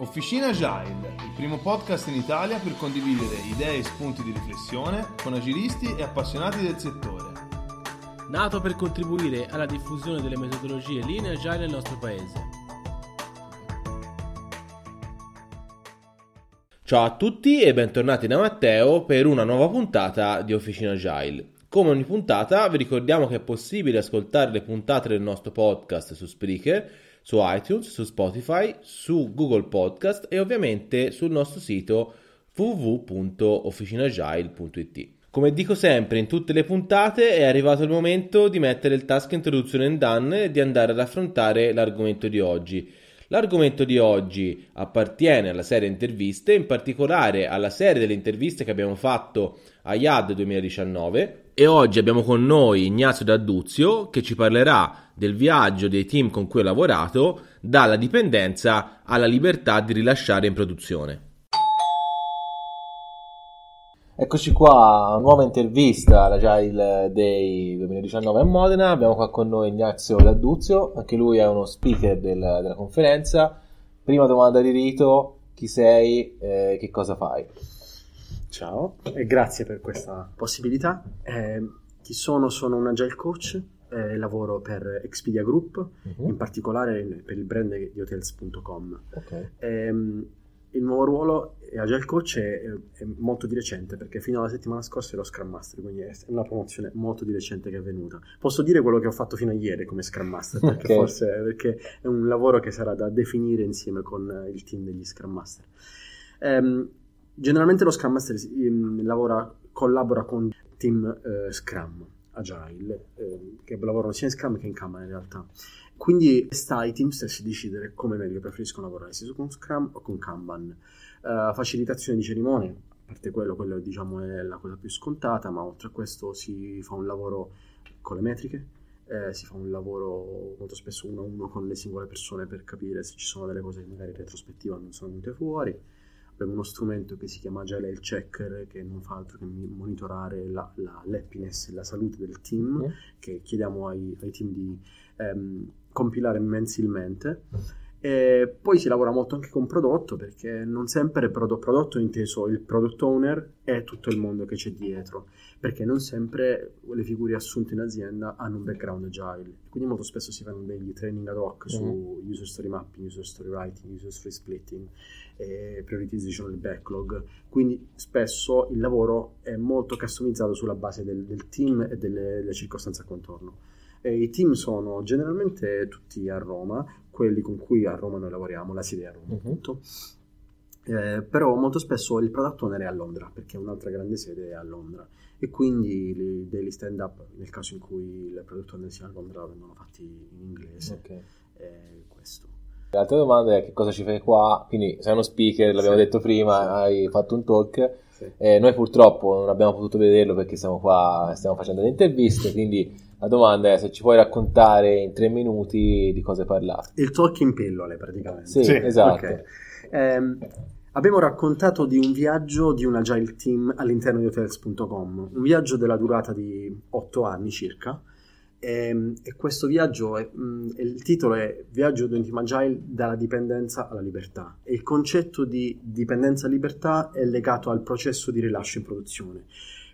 Officina Agile, il primo podcast in Italia per condividere idee e spunti di riflessione con agilisti e appassionati del settore. nato per contribuire alla diffusione delle metodologie linee agile nel nostro paese. Ciao a tutti e bentornati da Matteo per una nuova puntata di Officina Agile. Come ogni puntata vi ricordiamo che è possibile ascoltare le puntate del nostro podcast su Spreaker, su iTunes, su Spotify, su Google Podcast e ovviamente sul nostro sito www.officinagile.it. Come dico sempre in tutte le puntate, è arrivato il momento di mettere il task introduzione and done e di andare ad affrontare l'argomento di oggi. L'argomento di oggi appartiene alla serie interviste, in particolare alla serie delle interviste che abbiamo fatto a IAD 2019 e oggi abbiamo con noi Ignazio D'Adduzio che ci parlerà del viaggio dei team con cui ha lavorato dalla dipendenza alla libertà di rilasciare in produzione. Eccoci qua, nuova intervista all'Agile Day 2019 a Modena. Abbiamo qua con noi Ignazio D'Adduzio, anche lui è uno speaker del- della conferenza. Prima domanda di rito, chi sei, eh, che cosa fai? Ciao e grazie per questa possibilità. Eh, chi sono? Sono un agile coach, eh, lavoro per Expedia Group, in particolare per il brand di hotels.com. Ok. Ehm, il nuovo ruolo è agile coach è, è molto di recente perché fino alla settimana scorsa ero Scrum Master, quindi è una promozione molto di recente che è avvenuta. Posso dire quello che ho fatto fino a ieri come Scrum Master perché Ok. forse perché è un lavoro che sarà da definire insieme con eh, il team degli Scrum Master. Ehm, generalmente lo Scrum Master ehm, lavora, collabora con team eh, Scrum Agile ehm, che lavorano sia in Scrum che in Kanban in realtà. Quindi sta ai team stessi decidere come meglio preferiscono lavorare, se con Scrum o con Kanban. Eh, facilitazione di cerimonie, a parte quello, quello diciamo è la cosa più scontata, ma oltre a questo si fa un lavoro con le metriche, eh, si fa un lavoro molto spesso uno a uno con le singole persone per capire se ci sono delle cose che magari in retrospettiva non sono venute fuori. Abbiamo uno strumento che si chiama Agile Checker che non fa altro che monitorare la, la l'happiness e la salute del team Mm. che chiediamo ai, ai team di ehm, compilare mensilmente. E poi si lavora molto anche con prodotto perché non sempre prodo- prodotto è inteso il product owner e tutto il mondo che c'è dietro perché non sempre le figure assunte in azienda hanno un background agile. Quindi molto spesso si fanno degli training ad hoc su user story mapping, user story writing, user story splitting e prioritization del backlog. Quindi spesso il lavoro è molto customizzato sulla base del, del team e delle, delle circostanze a contorno. E I team sono generalmente tutti a Roma, quelli con cui a Roma noi lavoriamo, la sede è a Roma, Mhm. appunto. Eh, però molto spesso il product owner è a Londra, perché un'altra grande sede è a Londra. E quindi i daily stand up, nel caso in cui il product owner sia a Londra, vengono fatti in inglese. Ok. Eh, questo. L'altra domanda è che cosa ci fai qua? Quindi sei uno speaker, l'abbiamo Sì. detto prima, hai fatto un talk. Sì. Eh, noi purtroppo non abbiamo potuto vederlo perché siamo qua, stiamo facendo le interviste, quindi la domanda è se ci puoi raccontare in tre minuti di cosa hai parlato. Il talk in pillole praticamente. Sì, esatto. Ok. Ehm, abbiamo raccontato di un viaggio di un agile team all'interno di hotels.com, un viaggio della durata di 8 anni circa. Ehm, E, questo viaggio, è- mh, il titolo è Viaggio di un team agile dalla dipendenza alla libertà. E il concetto di dipendenza e libertà è legato al processo di rilascio in produzione.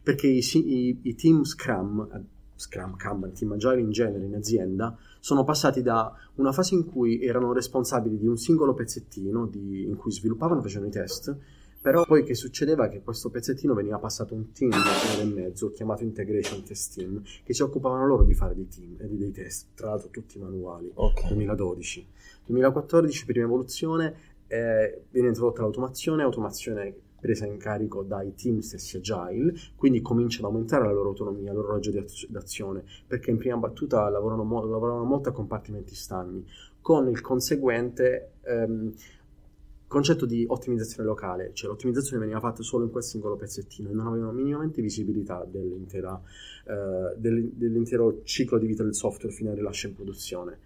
Perché i, i- i team Scrum, eh, Scrum, Kanban, team agile in genere in azienda, sono passati da una fase in cui erano responsabili di un singolo pezzettino di- in cui sviluppavano e facevano i test, però poi che succedeva che questo pezzettino veniva passato a un team di un anno e mezzo chiamato Integration Test Team, che si occupavano loro di fare dei team e di- dei test, tra l'altro tutti manuali. Ok. 2012. 2014, prima evoluzione, eh, viene introdotta l'automazione, automazione presa in carico dai team stessi agile, quindi comincia ad aumentare la loro autonomia, il loro raggio di az- d'azione, perché in prima battuta lavorano, mo- lavoravano molto a compartimenti stagni. con il conseguente ehm, concetto di ottimizzazione locale, cioè l'ottimizzazione veniva fatta solo in quel singolo pezzettino e non avevano minimamente visibilità dell'intera, eh, del, dell'intero ciclo di vita del software fino al rilascio in produzione.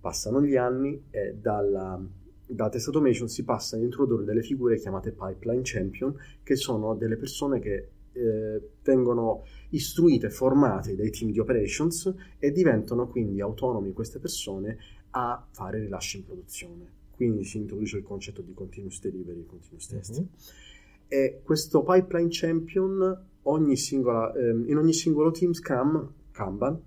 Passano gli anni e dalla, da Test Automation si passa ad introdurre delle figure chiamate pipeline champion, che sono delle persone che eh, vengono istruite, formate dai team di operations e diventano quindi autonomi queste persone a fare rilascio in produzione quindi si introduce il concetto di continuous delivery, continuous testing. Mm-hmm. E questo pipeline champion, ogni singola, ehm, in ogni singolo team Scrum, Kanban,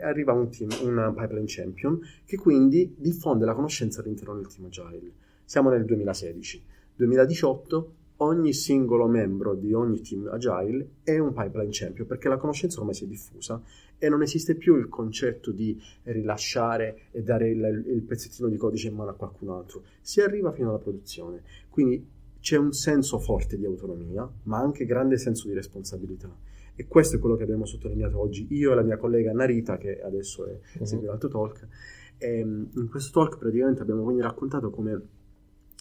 arriva un, team, un pipeline champion che quindi diffonde la conoscenza all'interno del team agile. Siamo nel 2016. 2018 ogni singolo membro di ogni team agile è un pipeline champion perché la conoscenza ormai si è diffusa e non esiste più il concetto di rilasciare e dare il, il pezzettino di codice in mano a qualcun altro. Si arriva fino alla produzione. Quindi c'è un senso forte di autonomia, ma anche grande senso di responsabilità. E questo è quello che abbiamo sottolineato oggi io e la mia collega Narita, che adesso è, uh-huh. segue l'altro talk. E, ehm, in questo talk praticamente abbiamo quindi raccontato come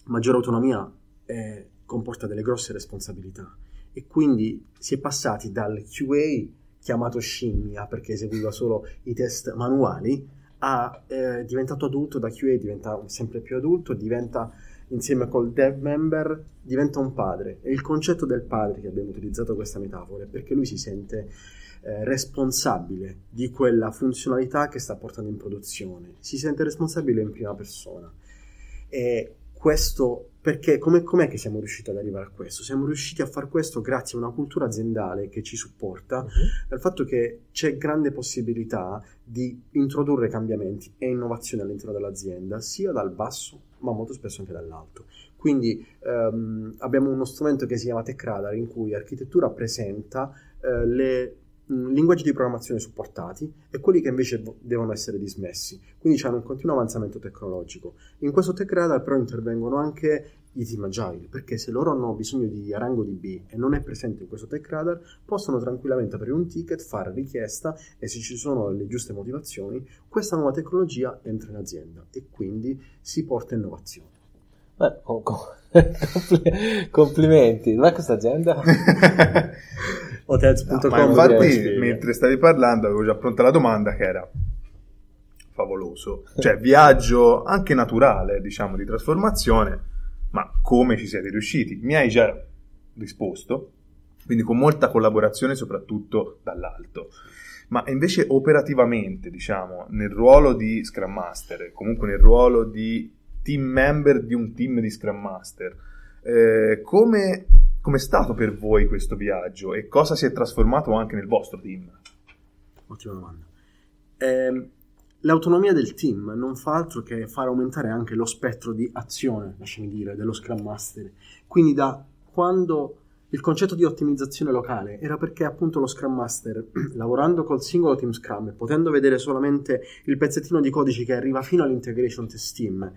maggiore autonomia è comporta delle grosse responsabilità e quindi si è passati dal QA chiamato scimmia perché eseguiva solo i test manuali a eh, diventato adulto da QA diventa sempre più adulto diventa insieme col dev member diventa un padre e il concetto del padre che abbiamo utilizzato questa metafora è perché lui si sente eh, responsabile di quella funzionalità che sta portando in produzione si sente responsabile in prima persona e questo perché come, com'è che siamo riusciti ad arrivare a questo? Siamo riusciti a fare questo grazie a una cultura aziendale che ci supporta, uh-huh. dal fatto che c'è grande possibilità di introdurre cambiamenti e innovazioni all'interno dell'azienda, sia dal basso, ma molto spesso anche dall'alto. Quindi um, abbiamo uno strumento che si chiama TechRadar, in cui architettura presenta uh, le Mm, linguaggi di programmazione supportati e quelli che invece devono essere dismessi. Quindi c'è un continuo avanzamento tecnologico. In questo Tech Radar però intervengono anche i team agile, perché se loro hanno bisogno di ArangoDB e non è presente in questo Tech Radar, possono tranquillamente aprire un ticket, fare richiesta e se ci sono le giuste motivazioni, questa nuova tecnologia entra in azienda e quindi si porta innovazione. Beh, complimenti, ma questa azienda? hotels.com. No, ma infatti, mentre stavi parlando, avevo già pronta la domanda che era favoloso. Cioè, viaggio anche naturale, diciamo, di trasformazione, ma come ci siete riusciti? Mi hai già risposto, quindi con molta collaborazione, soprattutto dall'alto. Ma invece operativamente, diciamo, nel ruolo di Scrum Master, comunque nel ruolo di team member di un team di Scrum Master, eh, come Com'è stato per voi questo viaggio e cosa si è trasformato anche nel vostro team? Ottima domanda. Eh, l'autonomia del team non fa altro che far aumentare anche lo spettro di azione, lasciami dire, dello Scrum Master. Quindi da quando il concetto di ottimizzazione locale era perché appunto lo Scrum Master, lavorando col singolo team Scrum e potendo vedere solamente il pezzettino di codice che arriva fino all'integration test team,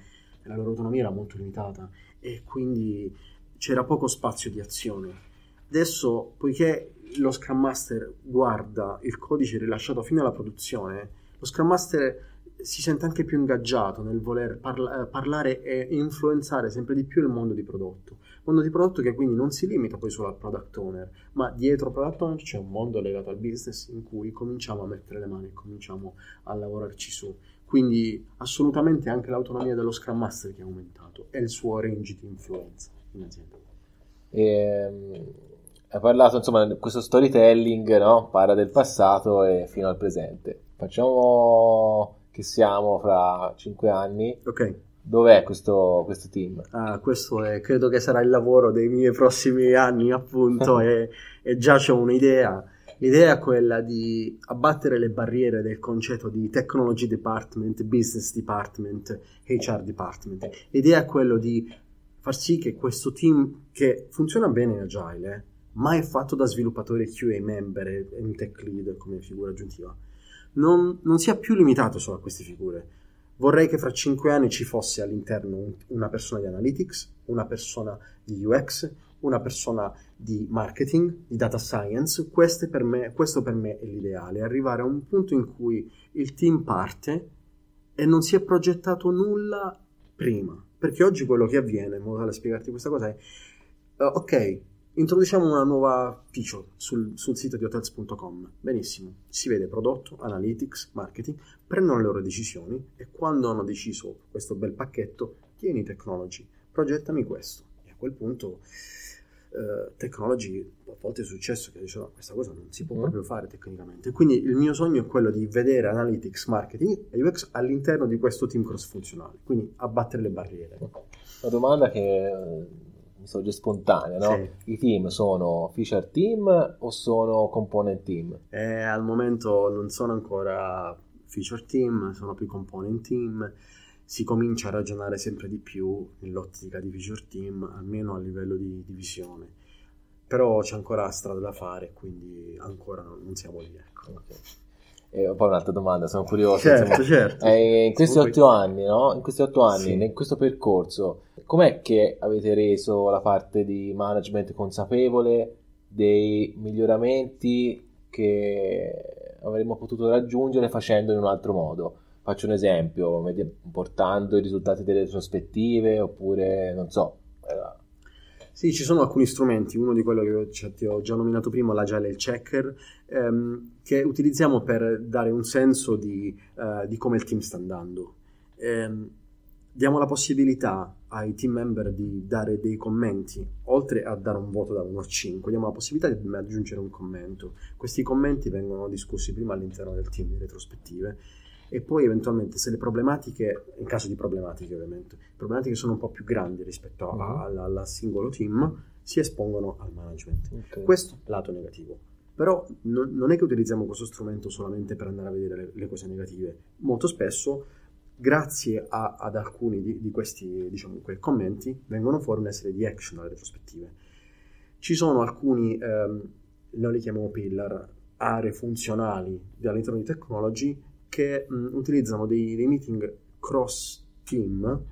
la loro autonomia era molto limitata e quindi c'era poco spazio di azione. Adesso, poiché lo Scrum Master guarda il codice rilasciato fino alla produzione, lo Scrum Master si sente anche più ingaggiato nel voler parla- parlare e influenzare sempre di più il mondo di prodotto. Mondo di prodotto che quindi non si limita poi solo al product owner, ma dietro product owner c'è un mondo legato al business in cui cominciamo a mettere le mani e cominciamo a lavorarci su. Quindi assolutamente anche l'autonomia dello Scrum Master che è aumentato e il suo range di influenza in azienda. E, ehm, hai parlato insomma questo storytelling, no? Parla del passato e fino al presente. Facciamo che siamo fra cinque anni. Ok. Dov'è questo, questo team? Ah, questo è, credo che sarà il lavoro dei miei prossimi anni, appunto, e, e già ho un'idea. L'idea è quella di abbattere le barriere del concetto di technology department, business department, HR department. L'idea è quella di far sì che questo team che funziona bene in Agile, eh, ma è fatto da sviluppatori QA member e un tech lead come figura aggiuntiva, non, non sia più limitato solo a queste figure. Vorrei che fra cinque anni ci fosse all'interno una persona di analytics, una persona di UX, una persona di marketing, di data science. Per me, questo per me è l'ideale, arrivare a un punto in cui il team parte e non si è progettato nulla prima. Perché oggi quello che avviene, in modo tale da spiegarti questa cosa, è uh, ok, introduciamo una nuova feature sul, sul sito di hotels.com. Benissimo, si vede prodotto, analytics, marketing, prendono le loro decisioni e quando hanno deciso questo bel pacchetto, tieni technology, progettami questo. E a quel punto uh, technology a volte è successo che diceva questa cosa non si può mm. proprio fare tecnicamente. Quindi il mio sogno è quello di vedere analytics, marketing e UX all'interno di questo team cross funzionale, quindi abbattere le barriere. Una domanda che mi sorge spontanea, no? Sì. I team sono feature team o sono component team? Eh, al momento non sono ancora feature team, sono più component team. Si comincia a ragionare sempre di più nell'ottica di feature team, almeno a livello di divisione. Però c'è ancora strada da fare, quindi ancora non siamo lì. Ecco. Okay. E poi un'altra domanda, sono curioso. Certo, insomma, certo. Eh, in questi otto anni, no? In questi otto anni, sì. in questo percorso, com'è che avete reso la parte di management consapevole dei miglioramenti che avremmo potuto raggiungere facendo in un altro modo? Faccio un esempio, portando i risultati delle retrospettive oppure, non so, sì, ci sono alcuni strumenti, uno di quelli che ti ho già nominato prima, l'Agile Checker, ehm, che utilizziamo per dare un senso di, uh, di come il team sta andando. Ehm, diamo la possibilità ai team member di dare dei commenti, oltre a dare un voto da 1 a 5, diamo la possibilità di aggiungere un commento. Questi commenti vengono discussi prima all'interno del team di retrospettive e poi eventualmente se le problematiche, in caso di problematiche ovviamente, problematiche sono un po' più grandi rispetto uh-huh. al, singolo team, si espongono al management. Okay. Questo lato negativo. Però non, non, è che utilizziamo questo strumento solamente per andare a vedere le, le cose negative. Molto spesso, grazie a, ad alcuni di, di questi diciamo, commenti, vengono fuori una serie di action alle retrospettive. Ci sono alcuni, ehm, noi li chiamiamo pillar, aree funzionali all'interno di technology che mh, utilizzano dei, dei, meeting cross team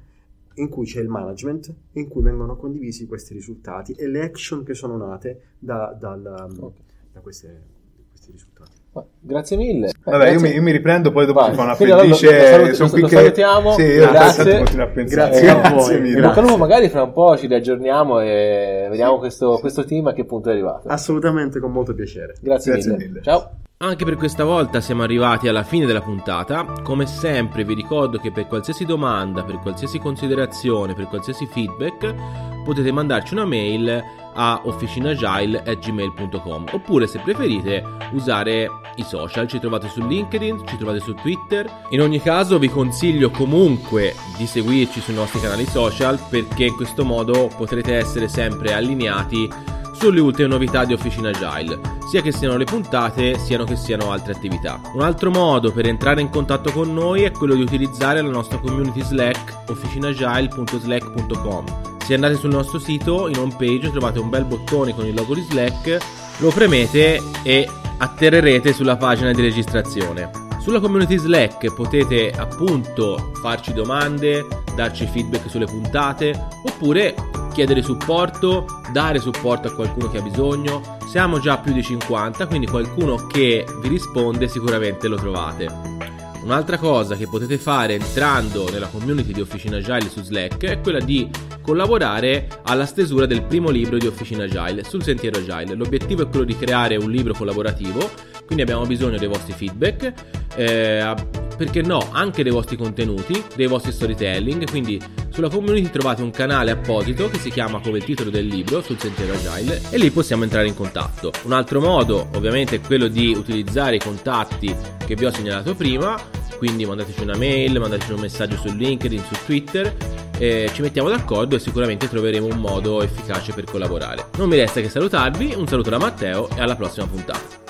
in cui c'è il management, in cui vengono condivisi questi risultati e le action che sono nate da, dal, okay. da queste, questi risultati. Grazie mille. Vabbè, grazie. Io, mi, io, mi, riprendo, poi dopo Vai. si fa una. Lo, lo, lo, salutiamo. Sì, grazie. grazie. grazie a voi. Grazie. magari fra un po' ci riaggiorniamo e vediamo sì, questo, sì. questo team a che punto è arrivato. Assolutamente, con molto piacere. Grazie, grazie mille. mille. Ciao. Anche per questa volta siamo arrivati alla fine della puntata. Come sempre vi ricordo che per qualsiasi domanda, per qualsiasi considerazione, per qualsiasi feedback potete mandarci una mail a officinagile.gmail.com oppure se preferite usare i social, ci trovate su LinkedIn, ci trovate su Twitter. In ogni caso vi consiglio comunque di seguirci sui nostri canali social perché in questo modo potrete essere sempre allineati sulle ultime novità di Officina Agile, sia che siano le puntate, siano che siano altre attività. Un altro modo per entrare in contatto con noi è quello di utilizzare la nostra community Slack officinagile.slack.com. Se andate sul nostro sito, in home page trovate un bel bottone con il logo di Slack, lo premete e atterrerete sulla pagina di registrazione. Sulla community Slack potete appunto farci domande, darci feedback sulle puntate oppure chiedere supporto, dare supporto a qualcuno che ha bisogno. Siamo già più di 50, quindi qualcuno che vi risponde sicuramente lo trovate. Un'altra cosa che potete fare entrando nella community di Officina Agile su Slack è quella di collaborare alla stesura del primo libro di Officina Agile sul sentiero Agile. L'obiettivo è quello di creare un libro collaborativo, quindi abbiamo bisogno dei vostri feedback, eh, perché no, anche dei vostri contenuti, dei vostri storytelling, quindi sulla community trovate un canale apposito che si chiama come il titolo del libro sul sentiero Agile e lì possiamo entrare in contatto. Un altro modo ovviamente è quello di utilizzare i contatti che vi ho segnalato prima, quindi mandateci una mail, mandateci un messaggio su LinkedIn, su Twitter, eh, ci mettiamo d'accordo e sicuramente troveremo un modo efficace per collaborare. Non mi resta che salutarvi, un saluto da Matteo e alla prossima puntata.